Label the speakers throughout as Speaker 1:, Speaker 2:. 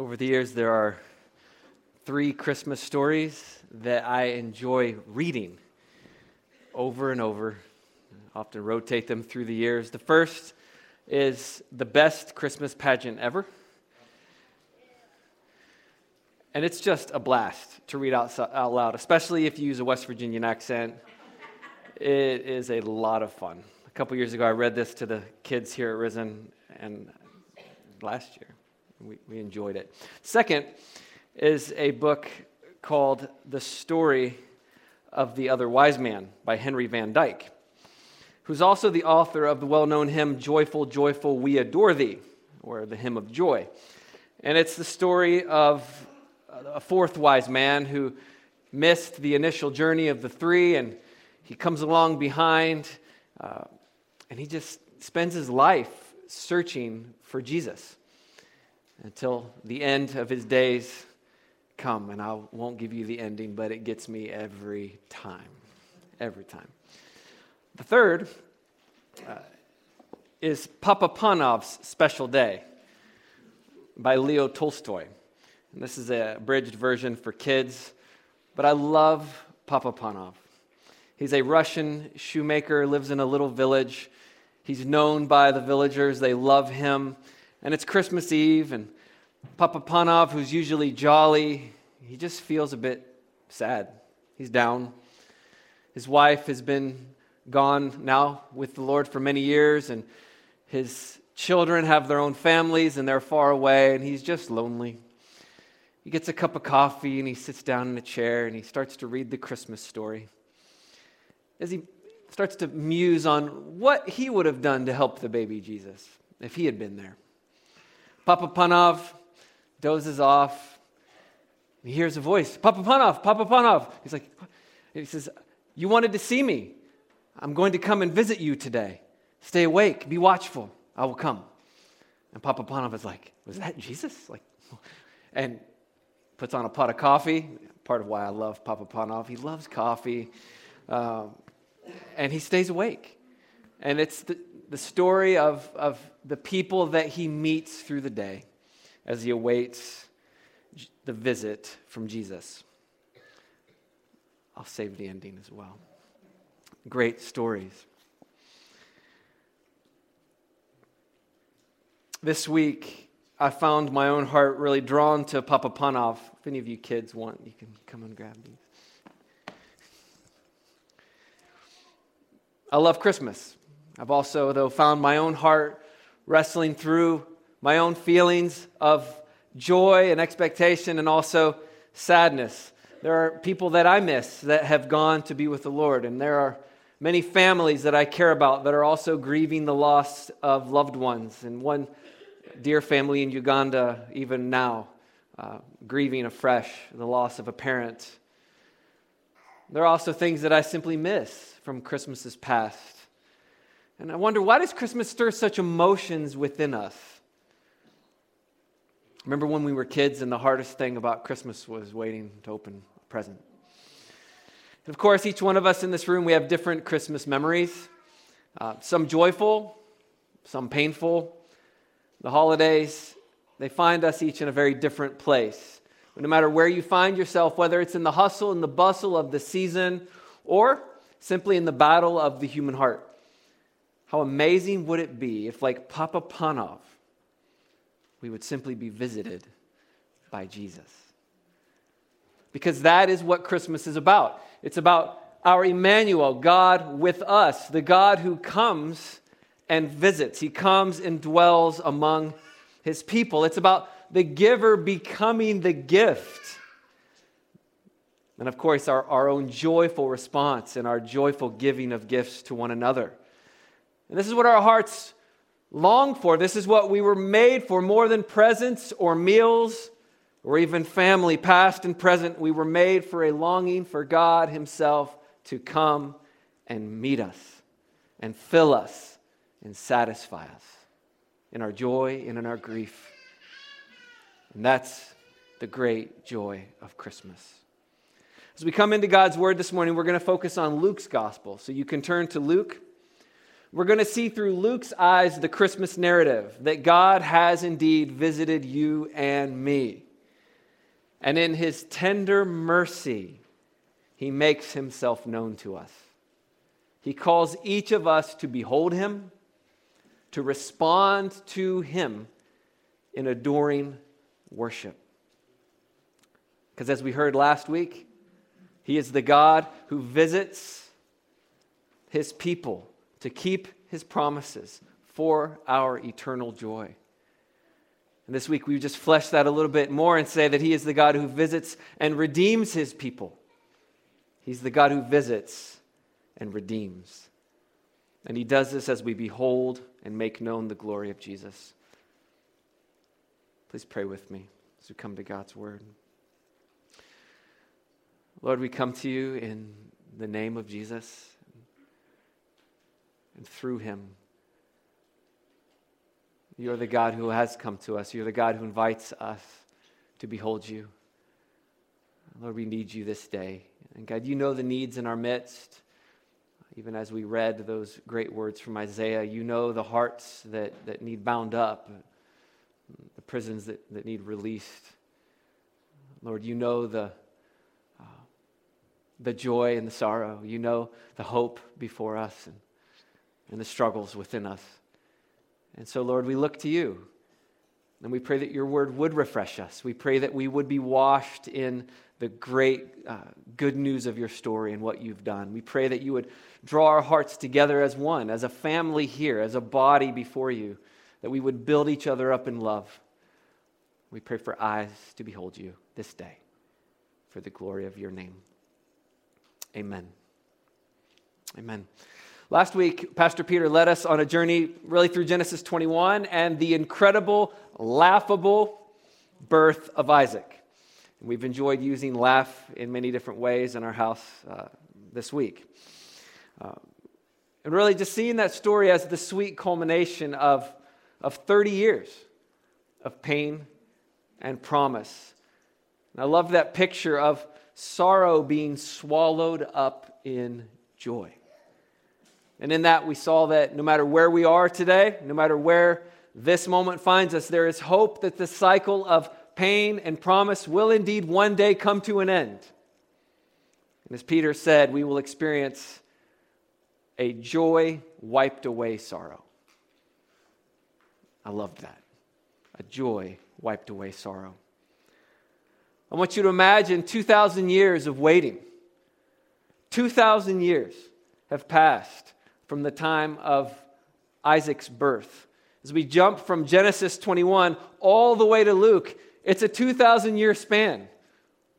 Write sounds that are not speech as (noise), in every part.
Speaker 1: Over the years, there are three Christmas stories that I enjoy reading over and over. I often rotate them through the years. The first is the best Christmas pageant ever. And it's just a blast to read out, out loud, especially if you use a West Virginian accent. It is a lot of fun. A couple years ago, I read this to the kids here at Risen, and last year, we, we enjoyed it. Second is a book called The Story of the Other Wise Man by Henry Van Dyke, who's also the author of the well known hymn Joyful, Joyful, We Adore Thee, or the Hymn of Joy. And it's the story of a fourth wise man who missed the initial journey of the three, and he comes along behind, uh, and he just spends his life searching for Jesus until the end of his days come. And I won't give you the ending, but it gets me every time. Every time. The third uh, is Papa Panov's Special Day by Leo Tolstoy. And this is a abridged version for kids, but I love Papa Panov. He's a Russian shoemaker, lives in a little village. He's known by the villagers, they love him. And it's Christmas Eve, and Papa Panov, who's usually jolly, he just feels a bit sad. He's down. His wife has been gone now with the Lord for many years, and his children have their own families and they're far away, and he's just lonely. He gets a cup of coffee and he sits down in a chair and he starts to read the Christmas story. As he starts to muse on what he would have done to help the baby Jesus if he had been there. Papa Panov dozes off. He hears a voice, Papa Panov, Papa Panov. He's like, he says, You wanted to see me. I'm going to come and visit you today. Stay awake, be watchful. I will come. And Papa Panov is like, Was that Jesus? Like, and puts on a pot of coffee. Part of why I love Papa Panov. He loves coffee. Um, and he stays awake. And it's the, the story of, of the people that he meets through the day as he awaits the visit from Jesus. I'll save the ending as well. Great stories. This week, I found my own heart really drawn to Papa Panov. If any of you kids want, you can come and grab these. I love Christmas. I've also, though, found my own heart wrestling through my own feelings of joy and expectation and also sadness. There are people that I miss that have gone to be with the Lord, and there are many families that I care about that are also grieving the loss of loved ones. And one dear family in Uganda, even now, uh, grieving afresh the loss of a parent. There are also things that I simply miss from Christmases past. And I wonder, why does Christmas stir such emotions within us? Remember when we were kids and the hardest thing about Christmas was waiting to open a present? And of course, each one of us in this room, we have different Christmas memories. Uh, some joyful, some painful, the holidays, they find us each in a very different place. But no matter where you find yourself, whether it's in the hustle and the bustle of the season or simply in the battle of the human heart, how amazing would it be if, like Papa Panov, we would simply be visited by Jesus? Because that is what Christmas is about. It's about our Emmanuel, God with us, the God who comes and visits. He comes and dwells among his people. It's about the giver becoming the gift. And of course, our, our own joyful response and our joyful giving of gifts to one another. And this is what our hearts long for. This is what we were made for more than presents or meals or even family, past and present. We were made for a longing for God Himself to come and meet us and fill us and satisfy us in our joy and in our grief. And that's the great joy of Christmas. As we come into God's Word this morning, we're going to focus on Luke's Gospel. So you can turn to Luke. We're going to see through Luke's eyes the Christmas narrative that God has indeed visited you and me. And in his tender mercy, he makes himself known to us. He calls each of us to behold him, to respond to him in adoring worship. Because as we heard last week, he is the God who visits his people to keep his promises for our eternal joy. And this week we just flesh that a little bit more and say that he is the God who visits and redeems his people. He's the God who visits and redeems. And he does this as we behold and make known the glory of Jesus. Please pray with me as we come to God's word. Lord, we come to you in the name of Jesus and through him. You're the God who has come to us. You're the God who invites us to behold you. Lord, we need you this day. And God, you know the needs in our midst. Even as we read those great words from Isaiah, you know the hearts that, that need bound up, the prisons that, that need released. Lord, you know the, uh, the joy and the sorrow. You know the hope before us. And and the struggles within us. And so, Lord, we look to you. And we pray that your word would refresh us. We pray that we would be washed in the great uh, good news of your story and what you've done. We pray that you would draw our hearts together as one, as a family here, as a body before you, that we would build each other up in love. We pray for eyes to behold you this day for the glory of your name. Amen. Amen. Last week, Pastor Peter led us on a journey really through Genesis 21 and the incredible, laughable birth of Isaac. And we've enjoyed using laugh in many different ways in our house uh, this week. Uh, and really just seeing that story as the sweet culmination of, of 30 years of pain and promise. And I love that picture of sorrow being swallowed up in joy. And in that, we saw that no matter where we are today, no matter where this moment finds us, there is hope that the cycle of pain and promise will indeed one day come to an end. And as Peter said, we will experience a joy wiped away sorrow. I loved that. A joy wiped away sorrow. I want you to imagine 2,000 years of waiting. 2,000 years have passed from the time of Isaac's birth. As we jump from Genesis 21 all the way to Luke, it's a 2,000 year span.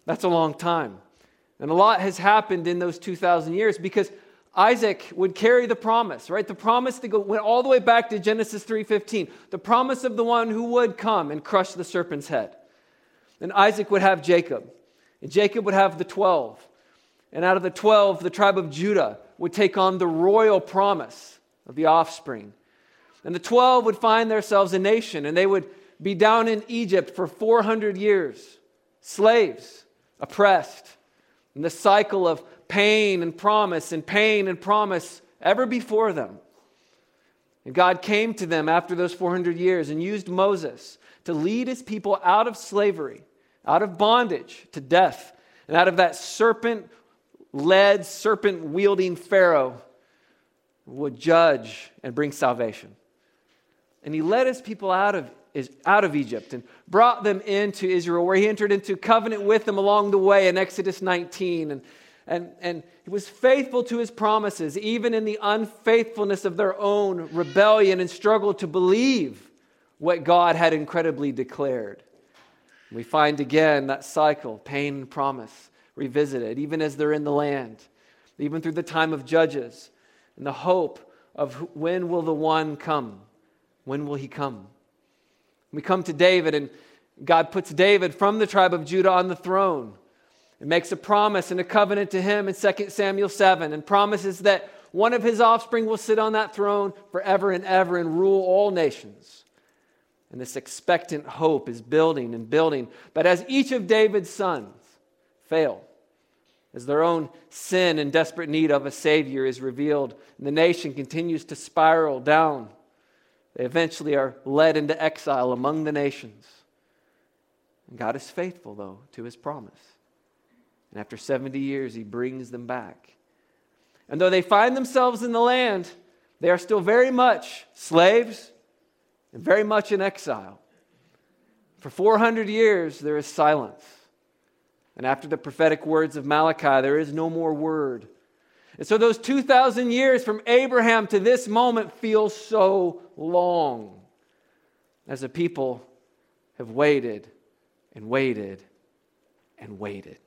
Speaker 1: That's a long time. And a lot has happened in those 2,000 years because Isaac would carry the promise, right? The promise go went all the way back to Genesis 3:15. The promise of the one who would come and crush the serpent's head. And Isaac would have Jacob. And Jacob would have the 12. And out of the 12, the tribe of Judah would take on the royal promise of the offspring. And the 12 would find themselves a nation, and they would be down in Egypt for 400 years, slaves, oppressed. And the cycle of pain and promise and pain and promise ever before them. And God came to them after those 400 years and used Moses to lead his people out of slavery, out of bondage to death, and out of that serpent led, serpent wielding Pharaoh would judge and bring salvation. And he led his people out of, is out of Egypt and brought them into Israel, where he entered into covenant with them along the way in Exodus 19. And, and, and he was faithful to his promises, even in the unfaithfulness of their own rebellion and struggle to believe what God had incredibly declared. We find again that cycle pain and promise revisited, even as they're in the land, even through the time of Judges, and the hope of when will the one come? When will he come? We come to David, and God puts David from the tribe of Judah on the throne and makes a promise and a covenant to him in 2 Samuel 7 and promises that one of his offspring will sit on that throne forever and ever and rule all nations. And this expectant hope is building and building. But as each of David's sons fail, as their own sin and desperate need of a Savior is revealed, and the nation continues to spiral down. They eventually are led into exile among the nations. And God is faithful, though, to his promise. And after 70 years, he brings them back. And though they find themselves in the land, they are still very much slaves and very much in exile. For 400 years, there is silence. And after the prophetic words of Malachi, there is no more word. And so, those 2,000 years from Abraham to this moment feel so long as the people have waited and waited and waited.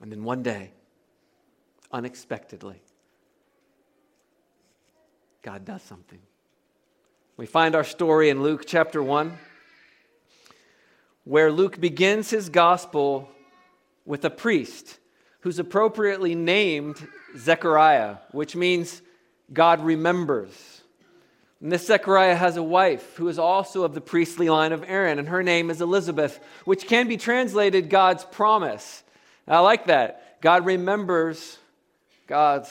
Speaker 1: And then one day, unexpectedly, God does something. We find our story in Luke chapter 1, where Luke begins his gospel with a priest who's appropriately named Zechariah, which means God remembers. And this Zechariah has a wife who is also of the priestly line of Aaron, and her name is Elizabeth, which can be translated God's promise. I like that. God remembers God's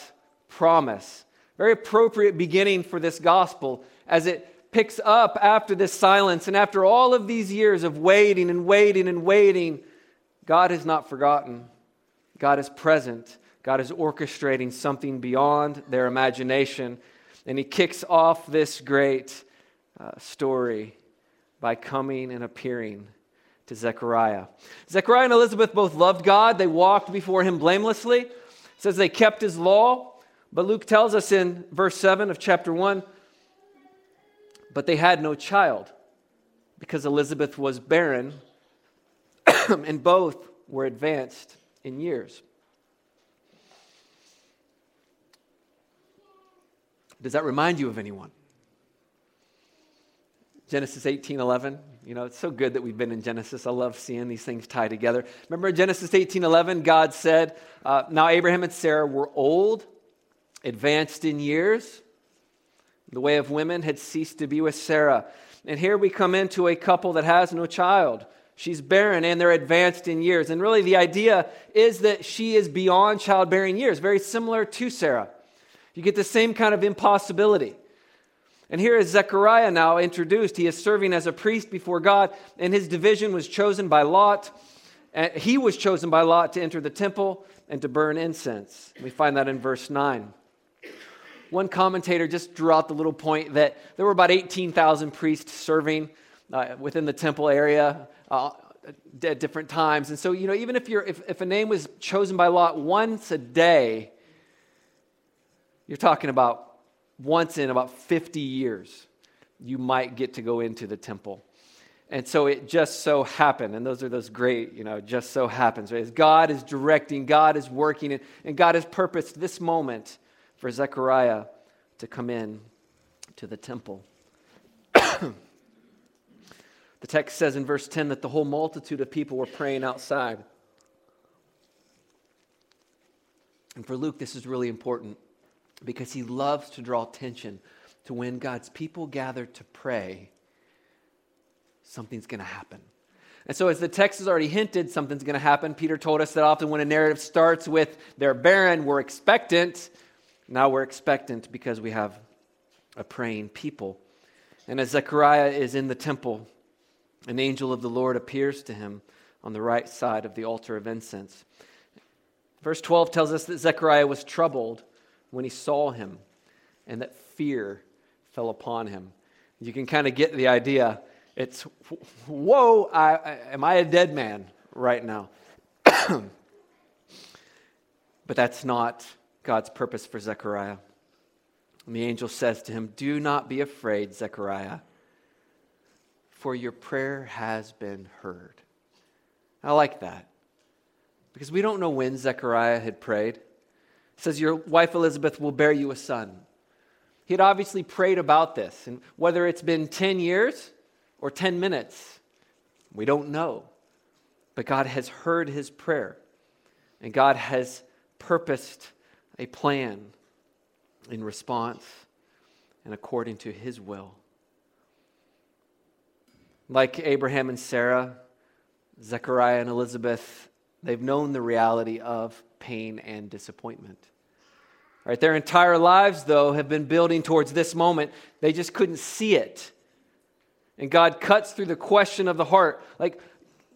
Speaker 1: promise. Very appropriate beginning for this gospel as it picks up after this silence and after all of these years of waiting and waiting and waiting. God has not forgotten. God is present. God is orchestrating something beyond their imagination. And he kicks off this great uh, story by coming and appearing to Zechariah. Zechariah and Elizabeth both loved God. They walked before him blamelessly. It says they kept his law. But Luke tells us in verse 7 of chapter 1 but they had no child because Elizabeth was barren (clears throat) and both were advanced in years. Does that remind you of anyone? Genesis 18:11. You know, it's so good that we've been in Genesis. I love seeing these things tie together. Remember Genesis 18:11, God said, uh, "Now Abraham and Sarah were old, advanced in years. The way of women had ceased to be with Sarah. And here we come into a couple that has no child. She's barren and they're advanced in years. And really, the idea is that she is beyond childbearing years, very similar to Sarah. You get the same kind of impossibility. And here is Zechariah now introduced. He is serving as a priest before God, and his division was chosen by Lot. He was chosen by Lot to enter the temple and to burn incense. We find that in verse 9. One commentator just drew out the little point that there were about 18,000 priests serving uh, within the temple area uh, at different times. And so, you know, even if, you're, if, if a name was chosen by Lot once a day, you're talking about once in about 50 years, you might get to go into the temple. And so it just so happened, and those are those great, you know, just so happens. Right? As God is directing, God is working, and, and God has purposed this moment for Zechariah to come in to the temple. (coughs) the text says in verse 10 that the whole multitude of people were praying outside. And for Luke, this is really important because he loves to draw attention to when God's people gather to pray, something's going to happen. And so, as the text has already hinted, something's going to happen. Peter told us that often when a narrative starts with they're barren, we're expectant. Now we're expectant because we have a praying people. And as Zechariah is in the temple, an angel of the Lord appears to him on the right side of the altar of incense. Verse 12 tells us that Zechariah was troubled when he saw him, and that fear fell upon him. You can kind of get the idea. It's, whoa, I, I, am I a dead man right now? (coughs) but that's not God's purpose for Zechariah. And the angel says to him, Do not be afraid, Zechariah, for your prayer has been heard. I like that because we don't know when Zechariah had prayed says, Your wife Elizabeth will bear you a son. He had obviously prayed about this, and whether it's been 10 years or 10 minutes, we don't know. But God has heard his prayer, and God has purposed a plan in response and according to his will. Like Abraham and Sarah, Zechariah and Elizabeth, they've known the reality of pain and disappointment. Right, their entire lives, though, have been building towards this moment. They just couldn't see it. And God cuts through the question of the heart. Like,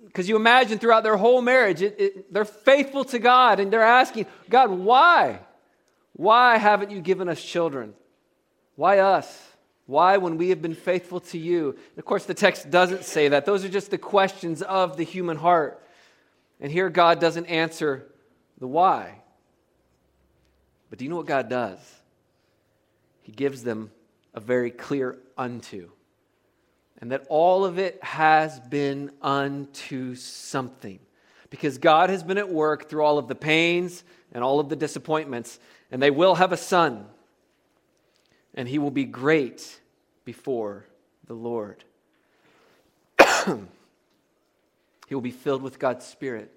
Speaker 1: because you imagine throughout their whole marriage, it, it, they're faithful to God and they're asking, God, why? Why haven't you given us children? Why us? Why, when we have been faithful to you? And of course, the text doesn't say that. Those are just the questions of the human heart. And here, God doesn't answer the why. But do you know what God does? He gives them a very clear unto. And that all of it has been unto something. Because God has been at work through all of the pains and all of the disappointments, and they will have a son. And he will be great before the Lord. (clears throat) he will be filled with God's Spirit,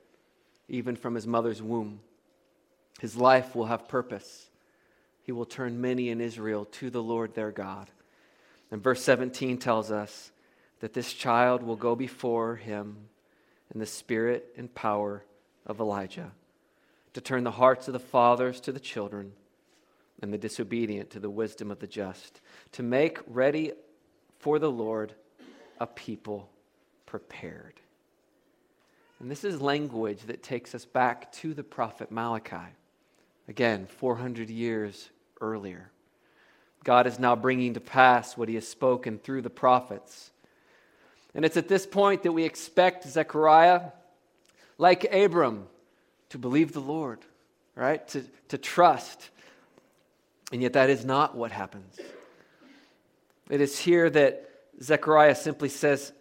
Speaker 1: even from his mother's womb. His life will have purpose. He will turn many in Israel to the Lord their God. And verse 17 tells us that this child will go before him in the spirit and power of Elijah to turn the hearts of the fathers to the children and the disobedient to the wisdom of the just, to make ready for the Lord a people prepared. And this is language that takes us back to the prophet Malachi. Again, 400 years earlier. God is now bringing to pass what he has spoken through the prophets. And it's at this point that we expect Zechariah, like Abram, to believe the Lord, right? To, to trust. And yet, that is not what happens. It is here that Zechariah simply says,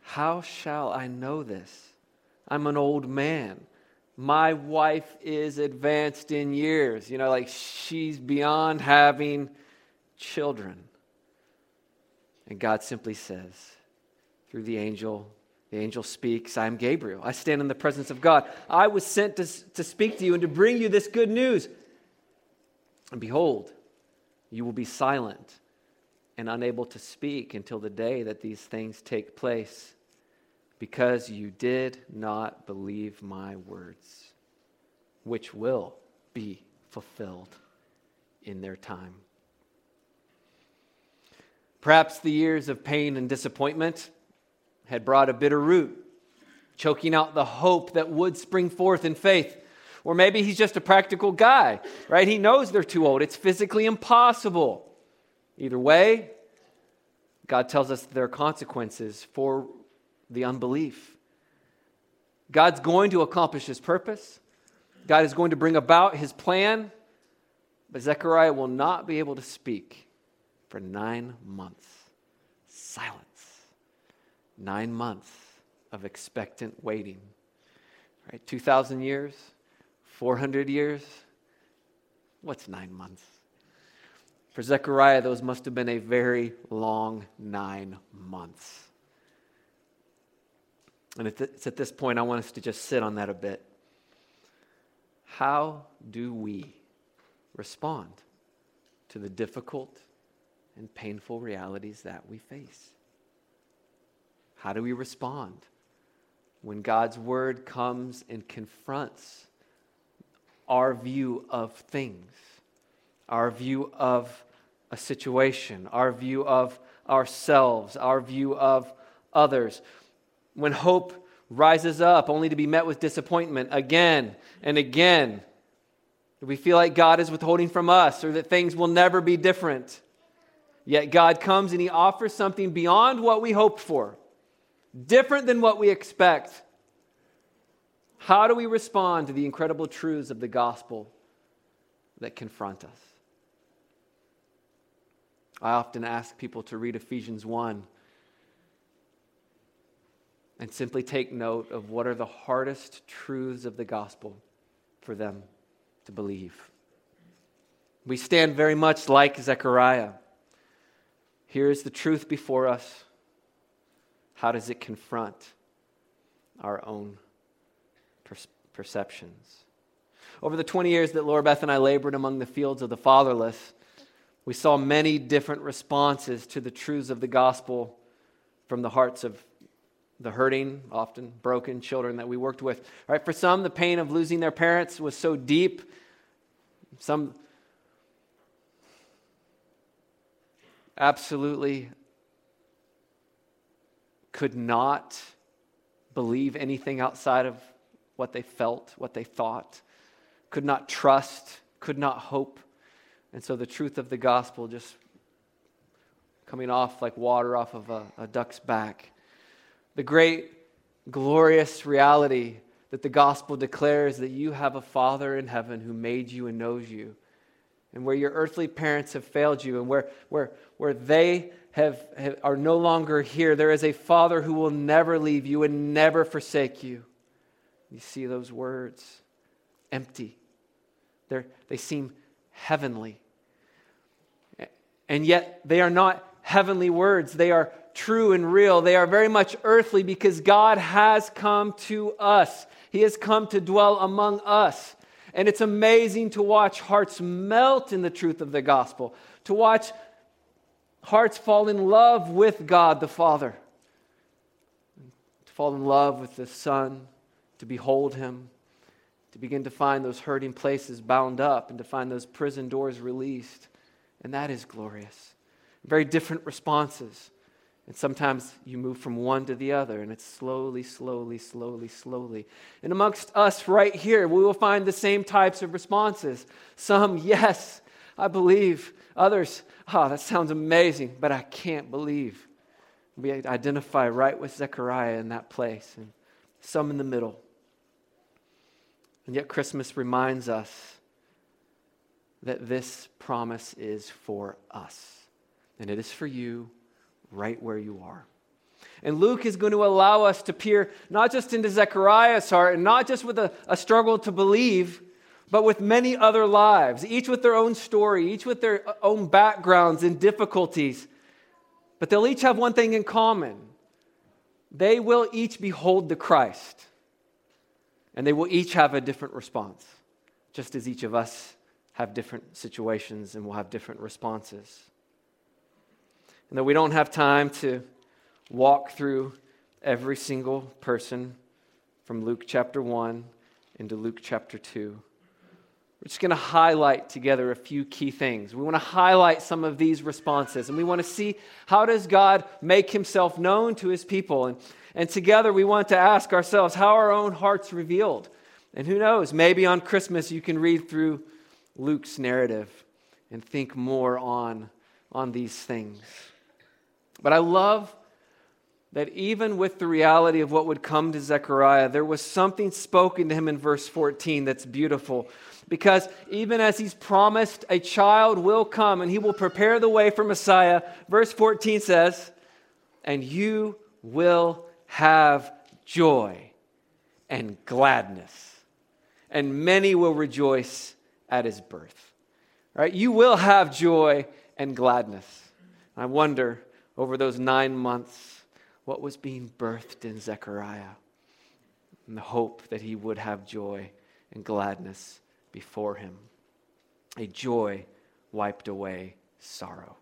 Speaker 1: How shall I know this? I'm an old man my wife is advanced in years. You know, like she's beyond having children. And God simply says, through the angel, the angel speaks, I am Gabriel. I stand in the presence of God. I was sent to, to speak to you and to bring you this good news. And behold, you will be silent and unable to speak until the day that these things take place because you did not believe my words, which will be fulfilled in their time. Perhaps the years of pain and disappointment had brought a bitter root, choking out the hope that would spring forth in faith. Or maybe he's just a practical guy, right? He knows they're too old. It's physically impossible. Either way, God tells us there are consequences for the unbelief. God's going to accomplish his purpose. God is going to bring about his plan, but Zechariah will not be able to speak for nine months. Silence. Nine months of expectant waiting. Right? 2,000 years? 400 years? What's nine months? For Zechariah, those must have been a very long nine months. And it's at this point I want us to just sit on that a bit. How do we respond to the difficult and painful realities that we face? How do we respond when God's word comes and confronts our view of things, our view of a situation, our view of ourselves, our view of others? when hope rises up only to be met with disappointment again and again? We feel like God is withholding from us or that things will never be different? Yet God comes and He offers something beyond what we hoped for, different than what we expect. How do we respond to the incredible truths of the gospel that confront us? I often ask people to read Ephesians 1 and simply take note of what are the hardest truths of the gospel for them to believe. We stand very much like Zechariah. Here is the truth before us. How does it confront our own perceptions? Over the 20 years that Laura Beth and I labored among the fields of the fatherless, we saw many different responses to the truths of the gospel from the hearts of the hurting, often broken children that we worked with. Right? For some, the pain of losing their parents was so deep. Some absolutely could not believe anything outside of what they felt, what they thought, could not trust, could not hope. And so the truth of the gospel just coming off like water off of a, a duck's back. The great, glorious reality that the gospel declares that you have a Father in heaven who made you and knows you. And where your earthly parents have failed you, and where, where, where they have, have, are no longer here, there is a Father who will never leave you and never forsake you. You see those words empty. They're, they seem heavenly. And yet, they are not heavenly words. They are true and real. They are very much earthly because God has come to us. He has come to dwell among us. And it's amazing to watch hearts melt in the truth of the gospel, to watch hearts fall in love with God the Father, to fall in love with the Son, to behold Him, to begin to find those hurting places bound up, and to find those prison doors released. And that is glorious very different responses. And sometimes you move from one to the other, and it's slowly, slowly, slowly, slowly. And amongst us right here, we will find the same types of responses. Some, yes, I believe. Others, oh, that sounds amazing, but I can't believe. We identify right with Zechariah in that place, and some in the middle. And yet, Christmas reminds us that this promise is for us and it is for you right where you are. And Luke is going to allow us to peer not just into Zechariah's heart and not just with a, a, struggle to believe, but with many other lives, each with their own story, each with their own backgrounds and difficulties. But they'll each have one thing in common they will each behold the Christ, and they will each have a different response, just as each of us have different situations and will have different responses and that we don't have time to walk through every single person from Luke chapter 1 into Luke chapter 2. We're just going to highlight together a few key things. We want to highlight some of these responses and we want to see how does God make himself known to his people and and together we want to ask ourselves how our own hearts revealed? And who knows, maybe on Christmas you can read through Luke's narrative and think more on on these things. But I love that even with the reality of what would come to Zechariah, there was something spoken to him in verse 14 that's beautiful. Because even as he's promised, a child will come and he will prepare the way for Messiah, verse 14 says, And you will have joy and gladness, and many will rejoice at his birth. Right? You will have joy and gladness. I wonder over those nine months what was being birthed in Zechariah and the hope that he would have joy and gladness before him. A joy wiped away sorrow.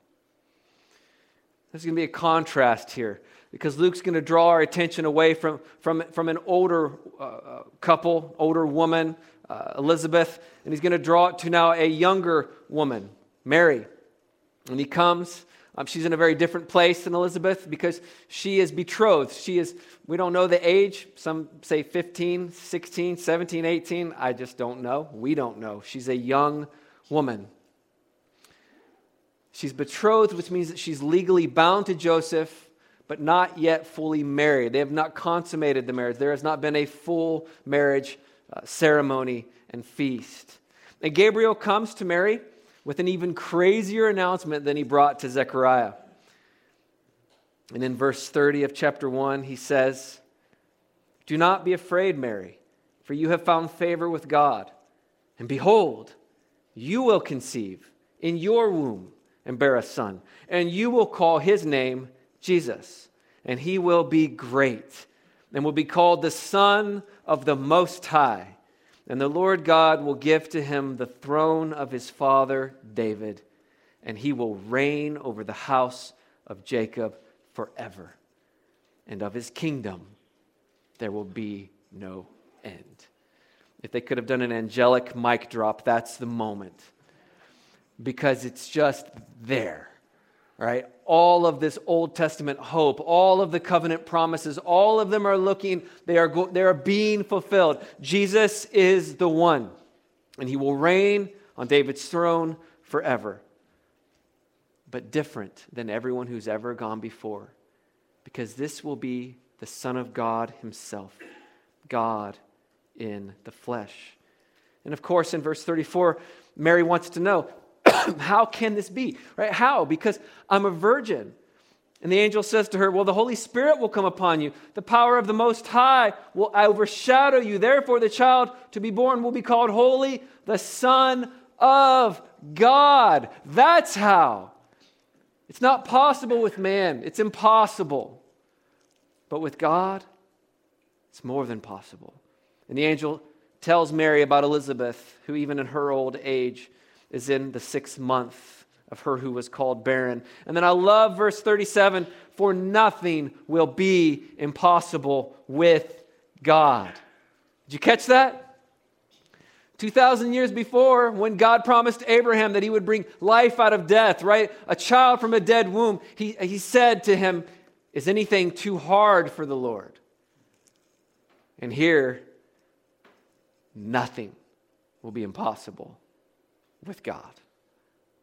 Speaker 1: There's going to be a contrast here because Luke's going to draw our attention away from, from, from an older uh, uh couple, older woman, uh, Elizabeth, and he's going to draw it to now a younger woman, Mary. And he comes um, she's in a very different place than Elizabeth because she is betrothed. She is, we don't know the age. Some say 15, 16, 17, 18. I just don't know. We don't know. She's a young woman. She's betrothed, which means that she's legally bound to Joseph, but not yet fully married. They have not consummated the marriage. There has not been a full marriage uh, ceremony and feast. And Gabriel comes to Mary with an even crazier announcement than he brought to Zechariah. And in verse 30 of chapter 1, he says, Do not be afraid, Mary, for you have found favor with God. And behold, you will conceive in your womb and bear a son, and you will call his name Jesus, and he will be great and will be called the Son of the Most High. And the Lord God will give to him the throne of his father David, and he will reign over the house of Jacob forever. and of his kingdom there will be no end. If they could have done an angelic mic drop, that's the moment. Because it's just there, right? All of this Old Testament hope, all of the covenant promises, all of them are looking, they are, go, they are being fulfilled. Jesus is the one, and he will reign on David's throne forever. But different than everyone who's ever gone before, because this will be the Son of God himself, God in the flesh. And of course, in verse 34, Mary wants to know (coughs) how can this be? Right? How? Because I'm a virgin. And the angel says to her, Well, the Holy Spirit will come upon you. The power of the Most High will overshadow you. Therefore, the child to be born will be called Holy, the Son of God. That's how. It's not possible with man, it's impossible. But with God, it's more than possible. And the angel tells Mary about Elizabeth, who, even in her old age, is in the sixth month of her who was called barren. And then I love verse 37 for nothing will be impossible with God. Did you catch that? 2,000 years before, when God promised Abraham that he would bring life out of death, right? A child from a dead womb, he, he said to him, Is anything too hard for the Lord? And here, nothing will be impossible with God.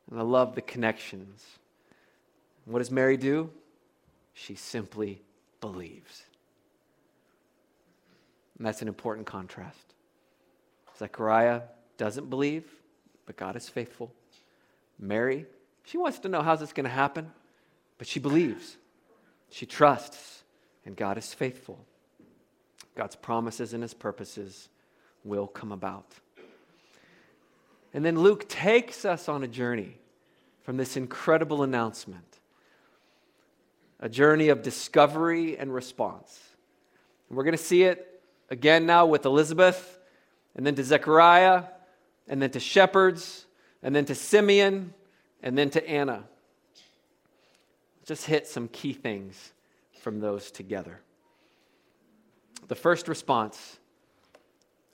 Speaker 1: And I love the connections. What does Mary do? She simply believes. And that's an important contrast. Zechariah doesn't believe, but God is faithful. Mary, she wants to know how's this is going to happen, but she believes. She trusts, and God is faithful. God's promises and his purposes will come about. And then Luke takes us on a journey from this incredible announcement a journey of discovery and response. And we're going to see it again now with Elizabeth, and then to Zechariah, and then to shepherds, and then to Simeon, and then to Anna. Just hit some key things from those together. The first response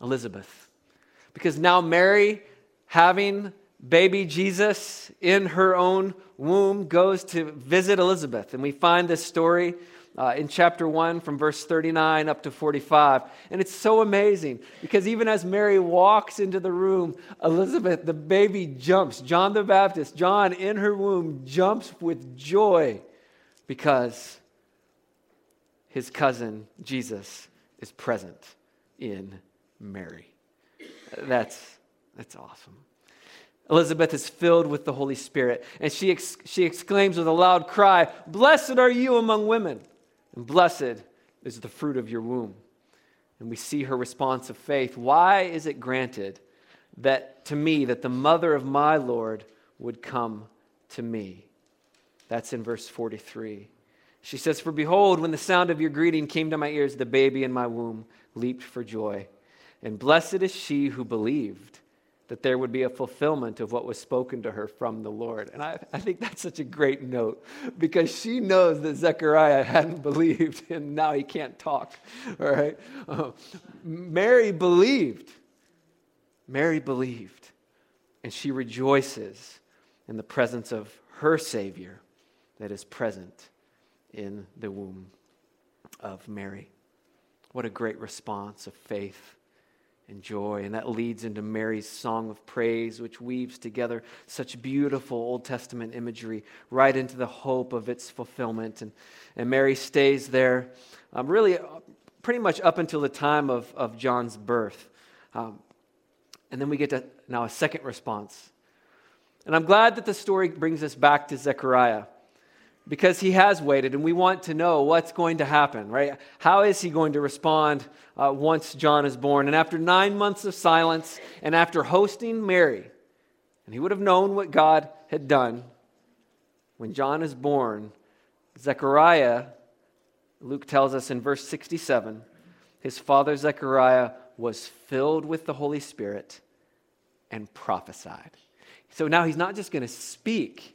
Speaker 1: Elizabeth. Because now Mary, having baby Jesus in her own womb, goes to visit Elizabeth. And we find this story uh, in chapter 1 from verse 39 up to 45. And it's so amazing because even as Mary walks into the room, Elizabeth, the baby, jumps. John the Baptist, John in her womb, jumps with joy because his cousin, Jesus, is present in Mary. That's, that's awesome. Elizabeth is filled with the Holy Spirit, and she, ex- she exclaims with a loud cry, Blessed are you among women, and blessed is the fruit of your womb. And we see her response of faith. Why is it granted that to me, that the mother of my Lord would come to me? That's in verse 43. She says, For behold, when the sound of your greeting came to my ears, the baby in my womb leaped for joy. And blessed is she who believed that there would be a fulfillment of what was spoken to her from the Lord. And I, I think that's such a great note because she knows that Zechariah hadn't believed (laughs) and now he can't talk. All right? Uh, Mary believed. Mary believed. And she rejoices in the presence of her Savior that is present in the womb of Mary. What a great response of faith and joy. And that leads into Mary's song of praise, which weaves together such beautiful Old Testament imagery right into the hope of its fulfillment. And, and Mary stays there um, really uh, pretty much up until the time of, of John's birth. Um, and then we get to now a second response. And I'm glad that the story brings us back to Zechariah because he has waited and we want to know what's going to happen, right? How is he going to respond uh, once John is born? And after nine months of silence and after hosting Mary, and he would have known what God had done, when John is born, Zechariah, Luke tells us in verse 67, his father Zechariah was filled with the Holy Spirit and prophesied. So now he's not just going to speak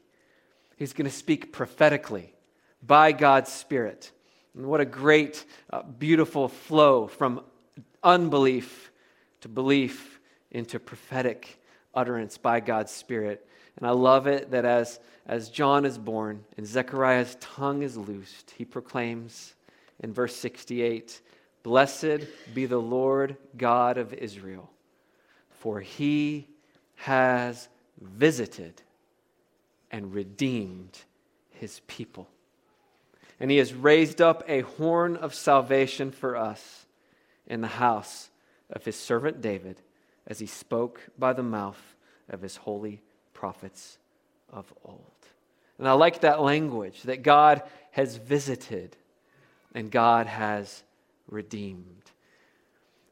Speaker 1: He's going to speak prophetically by God's Spirit. And what a great, uh, beautiful flow from unbelief to belief into prophetic utterance by God's Spirit. And I love it that as, as John is born and Zechariah's tongue is loosed, he proclaims in verse 68 Blessed be the Lord God of Israel, for he has visited and redeemed his people. And he has raised up a horn of salvation for us in the house of his servant David, as he spoke by the mouth of his holy prophets of old. And I like that language that God has visited and God has redeemed.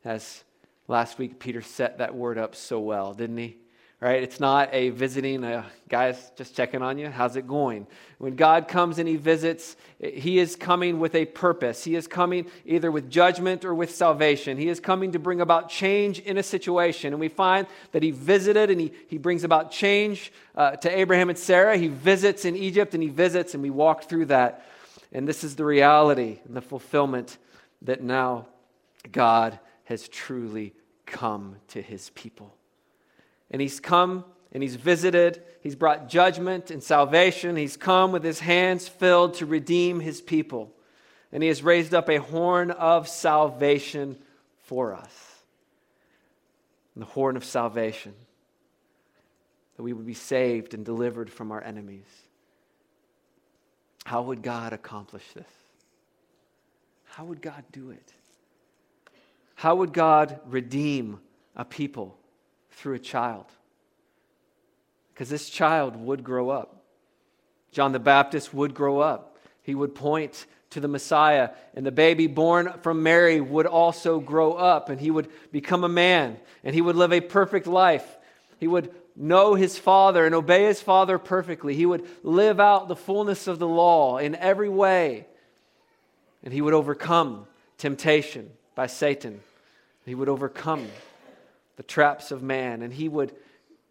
Speaker 1: As last week, Peter set that word up so well, didn't he? Right? It's not a visiting, uh, guys, just checking on you. How's it going? When God comes and He visits, He is coming with a purpose. He is coming either with judgment or with salvation. He is coming to bring about change in a situation. And we find that He visited and He, he brings about change uh, to Abraham and Sarah. He visits in Egypt and He visits, and we walk through that. And this is the reality and the fulfillment that now God has truly come to His people and he's come and he's visited. He's brought judgment and salvation. He's come with his hands filled to redeem his people. And he has raised up a horn of salvation for us. And the horn of salvation, that we would be saved and delivered from our enemies. How would God accomplish this? How would God do it? How would God redeem a people? Through a child. Because this child would grow up. John the Baptist would grow up. He would point to the Messiah, and the baby born from Mary would also grow up, and he would become a man, and he would live a perfect life. He would know his father and obey his father perfectly. He would live out the fullness of the law in every way, and he would overcome temptation by Satan. He would overcome the traps of man, and he would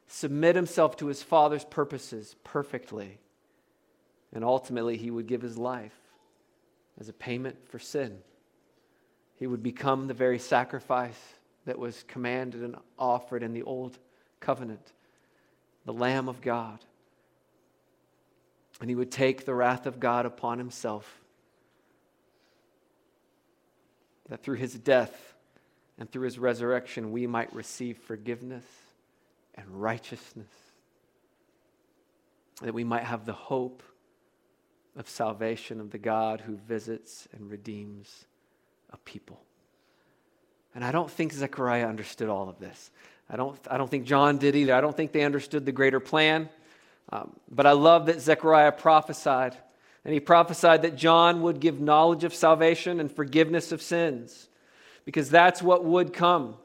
Speaker 1: submit himself to his Father's purposes perfectly. And ultimately, he would give his life as a payment for sin. He would become the very sacrifice that was commanded and offered in the old covenant, the Lamb of God. And he would take the wrath of God upon himself, that through his death, and through his resurrection, we might receive forgiveness and righteousness. That we might have the hope of salvation of the God who visits and redeems a people. And I don't think Zechariah understood all of this. I don't, I don't think John did either. I don't think they understood the greater plan. Um, but I love that Zechariah prophesied. And he prophesied that John would give knowledge of salvation and forgiveness of sins because that's what would come.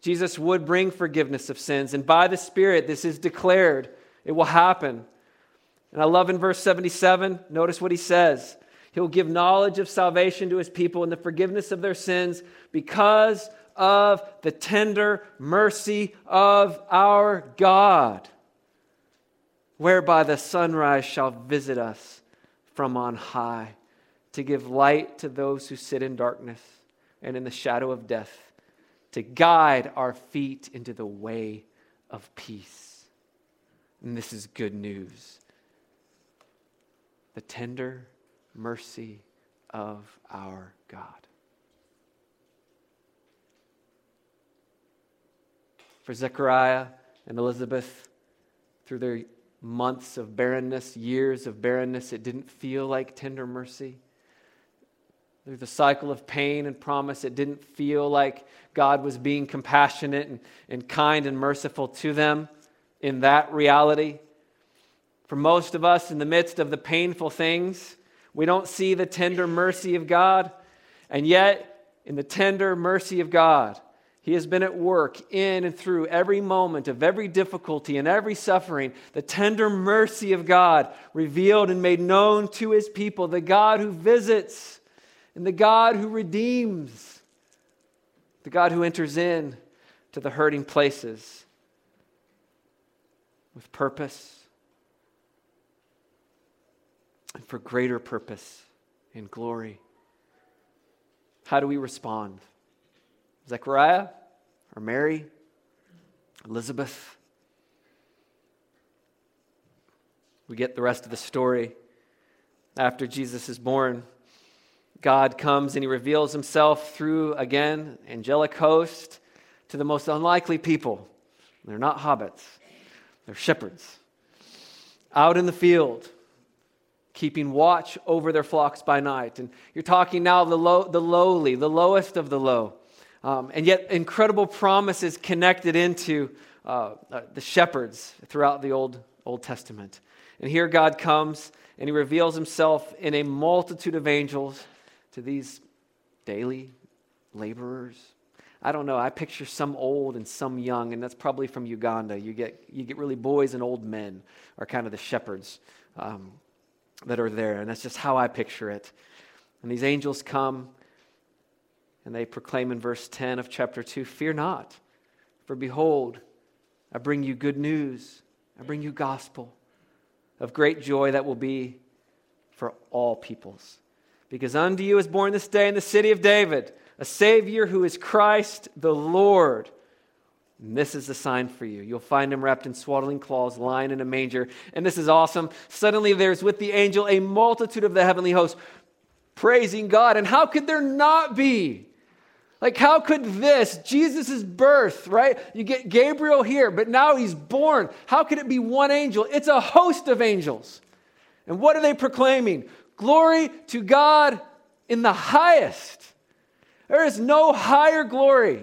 Speaker 1: Jesus would bring forgiveness of sins, and by the Spirit, this is declared. It will happen. And I love in verse 77, notice what he says. He'll give knowledge of salvation to his people and the forgiveness of their sins because of the tender mercy of our God, whereby the sunrise shall visit us from on high to give light to those who sit in darkness and in the shadow of death, to guide our feet into the way of peace. And this is good news. The tender mercy of our God. For Zechariah and Elizabeth, through their months of barrenness, years of barrenness, it didn't feel like tender mercy through the cycle of pain and promise, it didn't feel like God was being compassionate and, and kind and merciful to them in that reality. For most of us, in the midst of the painful things, we don't see the tender mercy of God. And yet, in the tender mercy of God, He has been at work in and through every moment of every difficulty and every suffering. The tender mercy of God revealed and made known to His people, the God who visits and the God who redeems, the God who enters in to the hurting places with purpose and for greater purpose and glory How do we respond? Zechariah or Mary? Elizabeth? We get the rest of the story. After Jesus is born, God comes and he reveals himself through, again, angelic host to the most unlikely people. They're not hobbits, they're shepherds out in the field, keeping watch over their flocks by night. And you're talking now the, low, the lowly, the lowest of the low. Um, and yet, incredible promises connected into uh, uh, the shepherds throughout the Old, Old Testament. And here God comes and he reveals himself in a multitude of angels to these daily laborers. I don't know. I picture some old and some young, and that's probably from Uganda. You get, you get really boys and old men are kind of the shepherds um, that are there, and that's just how I picture it. And these angels come and they proclaim in verse 10 of chapter 2 Fear not, for behold, I bring you good news, I bring you gospel of great joy that will be for all peoples. Because unto you is born this day in the city of David a Savior who is Christ the Lord. And this is the sign for you. You'll find him wrapped in swaddling cloths, lying in a manger. And this is awesome. Suddenly there's with the angel a multitude of the heavenly hosts praising God. And how could there not be? Like, how could this, Jesus' birth, right? You get Gabriel here, but now he's born. How could it be one angel? It's a host of angels. And what are they proclaiming? Glory to God in the highest. There is no higher glory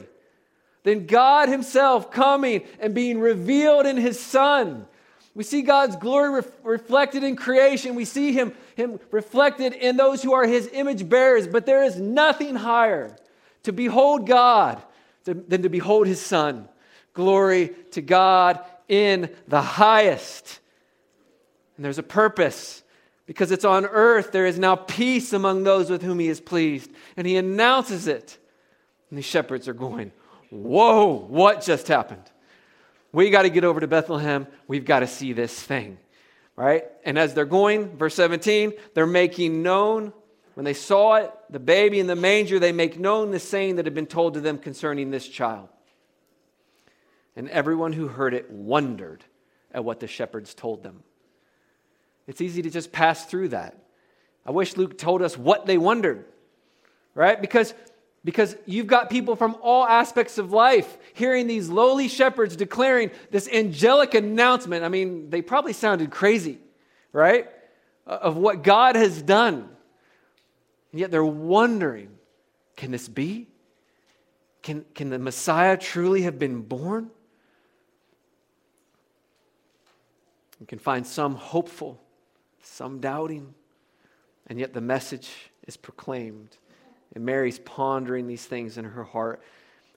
Speaker 1: than God Himself coming and being revealed in His Son. We see God's glory reflected in creation. We see him, him reflected in those who are His image bearers, but there is nothing higher to behold God than to behold his Son. Glory to God in the highest. And there's a purpose because it's on earth there is now peace among those with whom he is pleased. And he announces it. And the shepherds are going, Whoa, what just happened? We got to get over to Bethlehem. We've got to see this thing. Right? And as they're going, verse 17, they're making known when they saw it, the baby in the manger, they make known the saying that had been told to them concerning this child. And everyone who heard it wondered at what the shepherds told them. It's easy to just pass through that. I wish Luke told us what they wondered, right? Because, because you've got people from all aspects of life hearing these lowly shepherds declaring this angelic announcement. I mean, they probably sounded crazy, right? Uh, of what God has done. And yet they're wondering can this be? Can, can the Messiah truly have been born? You can find some hopeful, some doubting, and yet the message is proclaimed. And Mary's pondering these things in her heart.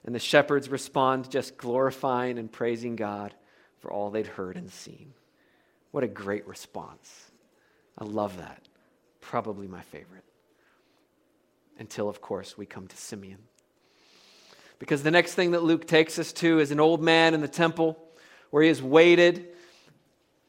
Speaker 1: And the shepherds respond just glorifying and praising God for all they'd heard and seen. What a great response. I love that. Probably my favorite until, of course, we come to Simeon. Because the next thing that Luke takes us to is an old man in the temple where he has waited.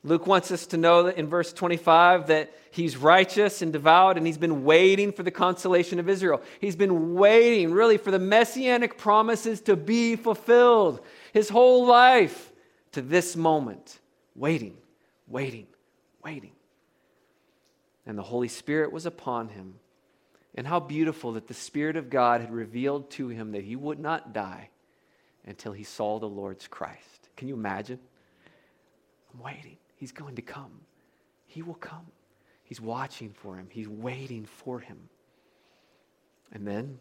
Speaker 1: Luke wants us to know that in verse 25 that he's righteous and devout and he's been waiting for the consolation of Israel. He's been waiting really for the messianic promises to be fulfilled his whole life to this moment. Waiting, waiting, waiting. And the Holy Spirit was upon him and how beautiful that the Spirit of God had revealed to him that he would not die until he saw the Lord's Christ. Can you imagine? I'm waiting. He's going to come. He will come. He's watching for him, he's waiting for him. And then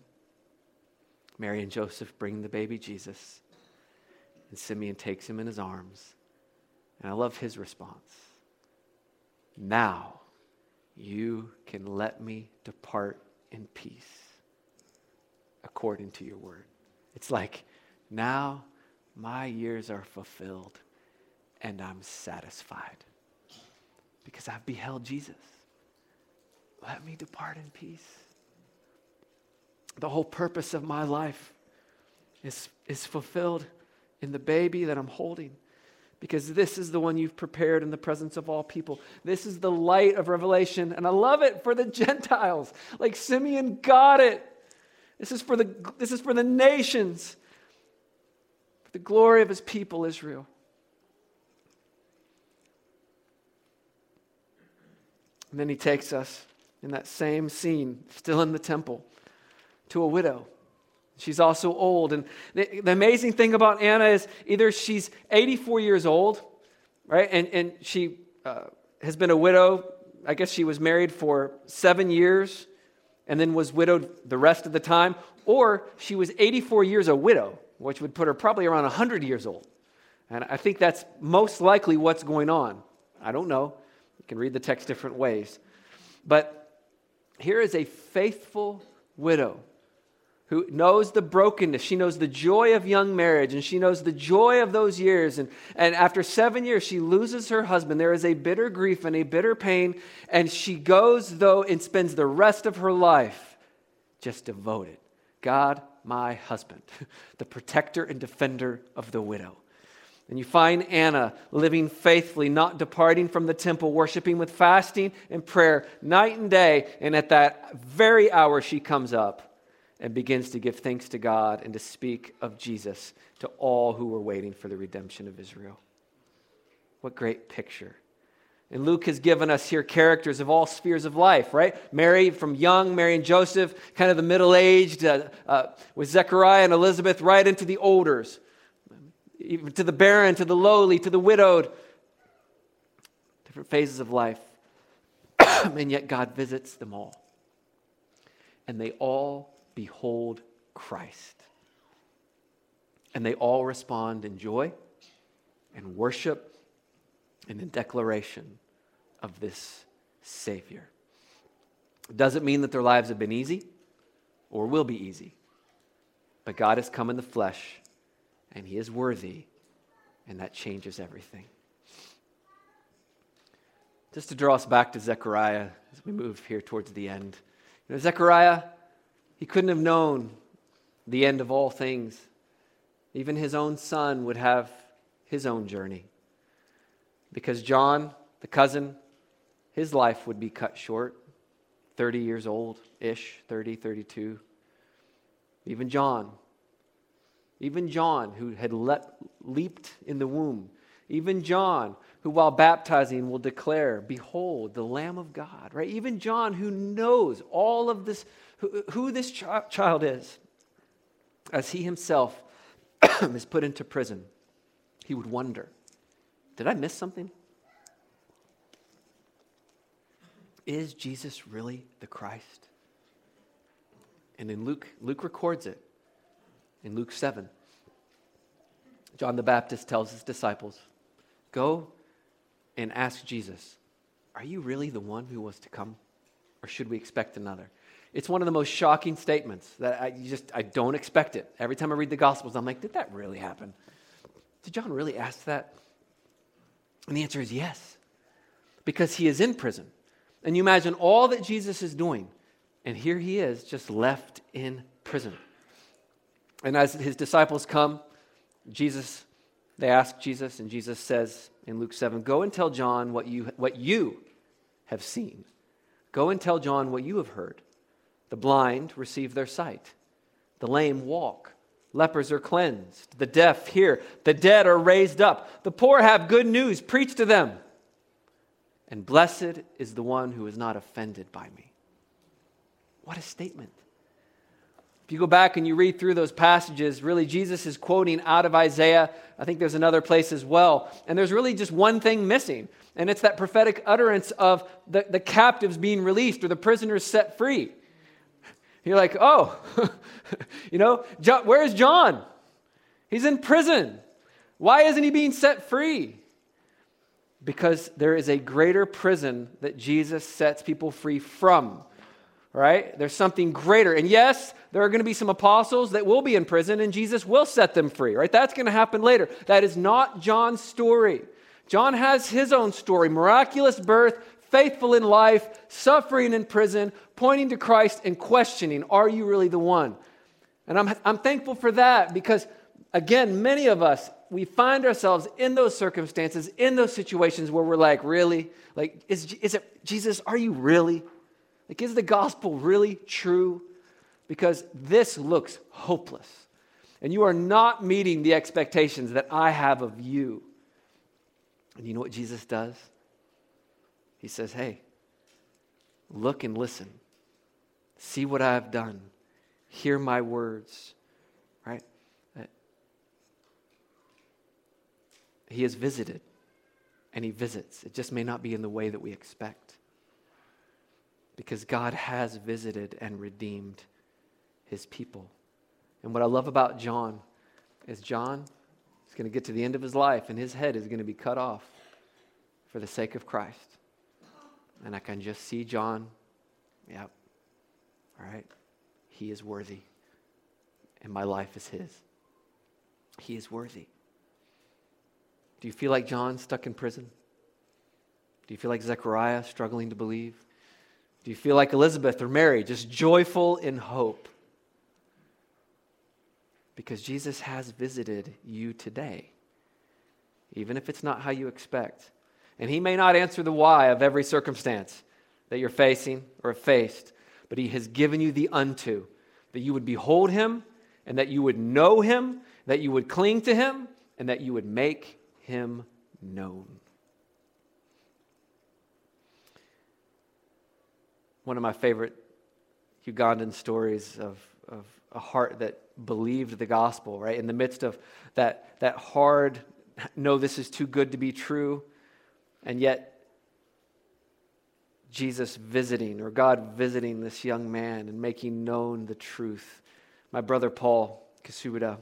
Speaker 1: Mary and Joseph bring the baby Jesus, and Simeon takes him in his arms. And I love his response. Now you can let me depart in peace according to your word. It's like, now my years are fulfilled and I'm satisfied because I've beheld Jesus. Let me depart in peace. The whole purpose of my life is, is fulfilled in the baby that I'm holding because this is the one you've prepared in the presence of all people. This is the light of revelation. And I love it for the (laughs) Gentiles. Like Simeon got it. This is for the, this is for the nations, for the glory of his people, Israel. And then he takes us in that same scene, still in the temple, to a widow. She's also old. And the, the, amazing thing about Anna is either she's 84 years old, right? And, and she uh, has been a widow. I guess she was married for seven years and then was widowed the rest of the time. Or she was 84 years a widow, which would put her probably around 100 years old. And I think that's most likely what's going on. I don't know. Can read the text different ways. But here is a faithful widow who knows the brokenness. She knows the joy of young marriage and she knows the joy of those years. And, and after seven years, she loses her husband. There is a bitter grief and a bitter pain. And she goes, though, and spends the rest of her life just devoted. God, my husband, (laughs) the protector and defender of the widow. And you find Anna living faithfully, not departing from the temple, worshiping with fasting and prayer night and day. And at that very hour, she comes up and begins to give thanks to God and to speak of Jesus to all who were waiting for the redemption of Israel. What great picture. And Luke has given us here characters of all spheres of life, right? Mary from young, Mary and Joseph, kind of the middle aged, uh, uh, with Zechariah and Elizabeth, right into the olders to the barren, to the lowly, to the widowed, different phases of life. (clears throat) and yet God visits them all. And they all behold Christ. And they all respond in joy and worship and in declaration of this Savior. It doesn't mean that their lives have been easy or will be easy, but God has come in the flesh and he is worthy, and that changes everything. Just to draw us back to Zechariah as we move here towards the end. You know, Zechariah, he couldn't have known the end of all things. Even his own son would have his own journey. Because John, the cousin, his life would be cut short, 30 years old ish, 30, 32. Even John even John, who had let, leaped in the womb. Even John, who while baptizing will declare, Behold, the Lamb of God, right? Even John, who knows all of this, who, who this ch- child is, as he himself (coughs) is put into prison, he would wonder, Did I miss something? Is Jesus really the Christ? And in Luke, Luke records it in Luke 7. John the Baptist tells his disciples, Go and ask Jesus, Are you really the one who was to come? Or should we expect another? It's one of the most shocking statements that I just I don't expect it. Every time I read the Gospels, I'm like, did that really happen? Did John really ask that? And the answer is yes. Because he is in prison. And you imagine all that Jesus is doing, and here he is just left in prison. And as his disciples come, Jesus, they ask Jesus, and Jesus says in Luke 7 Go and tell John what you, what you have seen. Go and tell John what you have heard. The blind receive their sight, the lame walk, lepers are cleansed, the deaf hear, the dead are raised up, the poor have good news preached to them. And blessed is the one who is not offended by me. What a statement. If you go back and you read through those passages, really Jesus is quoting out of Isaiah. I think there's another place as well. And there's really just one thing missing, and it's that prophetic utterance of the, the captives being released or the prisoners set free. You're like, oh, (laughs) you know, John, where's John? He's in prison. Why isn't he being set free? Because there is a greater prison that Jesus sets people free from right? There's something greater. And yes, there are going to be some apostles that will be in prison and Jesus will set them free, right? That's going to happen later. That is not John's story. John has his own story miraculous birth, faithful in life, suffering in prison, pointing to Christ and questioning, Are you really the one? And I'm, I'm thankful for that because, again, many of us, we find ourselves in those circumstances, in those situations where we're like, Really? Like, is, is it Jesus? Are you really like, is the gospel really true? because this looks hopeless. And you are not meeting the expectations that I have of you. And you know what Jesus does? He says, Hey, look and listen. See what I have done. Hear my words. Right? Uh, he has visited and he visits. It just may not be in the way that we expect. Because God has visited and redeemed his people. And what I love about John is John is going to get to the end of his life and his head is going to be cut off for the sake of Christ. And I can just see John, yep, all right, he is worthy. And my life is his. He is worthy. Do you feel like John stuck in prison? Do you feel like Zechariah struggling to believe? Do you feel like Elizabeth or Mary, just joyful in hope? Because Jesus has visited you today, even if it's not how you expect. And He may not answer the why of every circumstance that you're facing or faced, but He has given you the unto, that you would behold Him and that you would know Him, that you would cling to Him, and that you would make Him known. One of my favorite Ugandan stories of, of a heart that believed the gospel, right? In the midst of that, that hard, no, this is too good to be true, and yet Jesus visiting or God visiting this young man and making known the truth. My brother Paul Kasuda,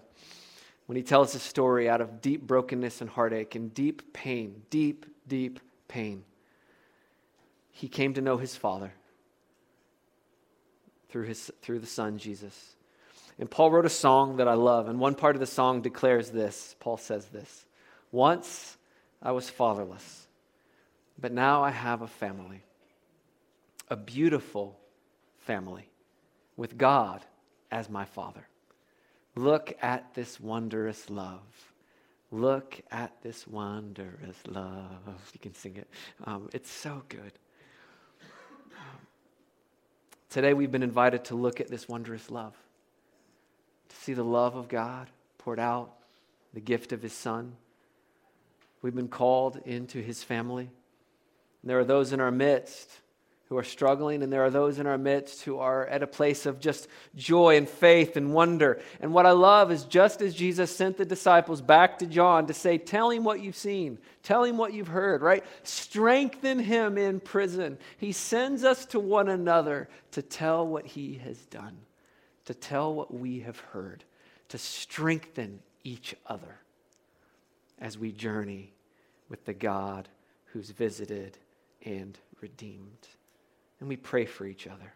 Speaker 1: when he tells his story out of deep brokenness and heartache and deep pain, deep, deep pain, he came to know his Father through, his, through the Son, Jesus. And Paul wrote a song that I love, and one part of the song declares this. Paul says this Once I was fatherless, but now I have a family, a beautiful family, with God as my father. Look at this wondrous love. Look at this wondrous love. You can sing it. Um, it's so good. Today we've been invited to look at this wondrous love to see the love of God poured out, the gift of His Son. We've been called into His family. And there are those in our midst who are struggling, and there are those in our midst who are at a place of just joy and faith and wonder. And what I love is just as Jesus sent the disciples back to John to say, Tell him what you've seen, tell him what you've heard, right? Strengthen him in prison. He sends us to one another to tell what he has done to tell what we have heard, to strengthen each other as we journey with the God who's visited and redeemed. And we pray for each other.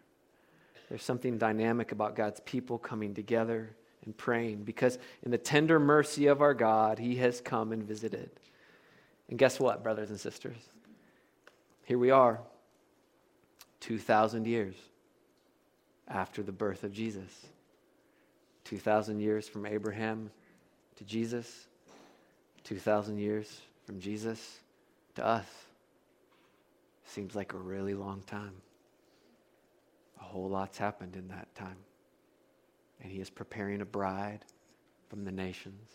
Speaker 1: There's something dynamic about God's people coming together and praying because, in the tender mercy of our God, He has come and visited. And guess what, brothers and sisters? Here we are, 2,000 years after the birth of Jesus. 2,000 years from Abraham to Jesus, 2,000 years from Jesus to us. Seems like a really long time. A whole lot's happened in that time. And he is preparing a bride from the nations.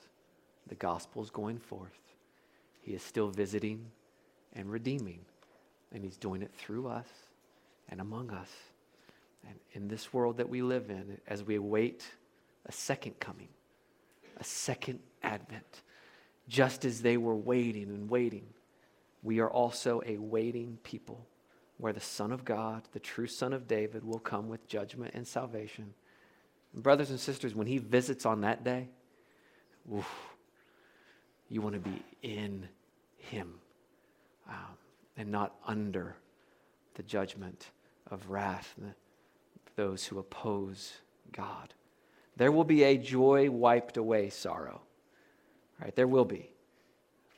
Speaker 1: The gospel is going forth. He is still visiting and redeeming. And he's doing it through us and among us. And in this world that we live in, as we await a second coming, a second advent, just as they were waiting and waiting, we are also a waiting people where the Son of God, the true Son of David, will come with judgment and salvation. And brothers and sisters, when he visits on that day, you want to be in him um, and not under the judgment of wrath those who oppose God. There will be a joy wiped away sorrow. Right? There will be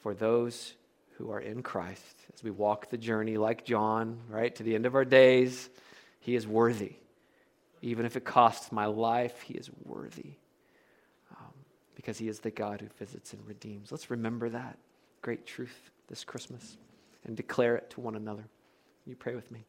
Speaker 1: for those who are in Christ as we walk the journey like John, right, to the end of our days. He is worthy. Even if it costs my life, he is worthy um, because he is the God who visits and redeems. Let's remember that great truth this Christmas and declare it to one another. You pray with me.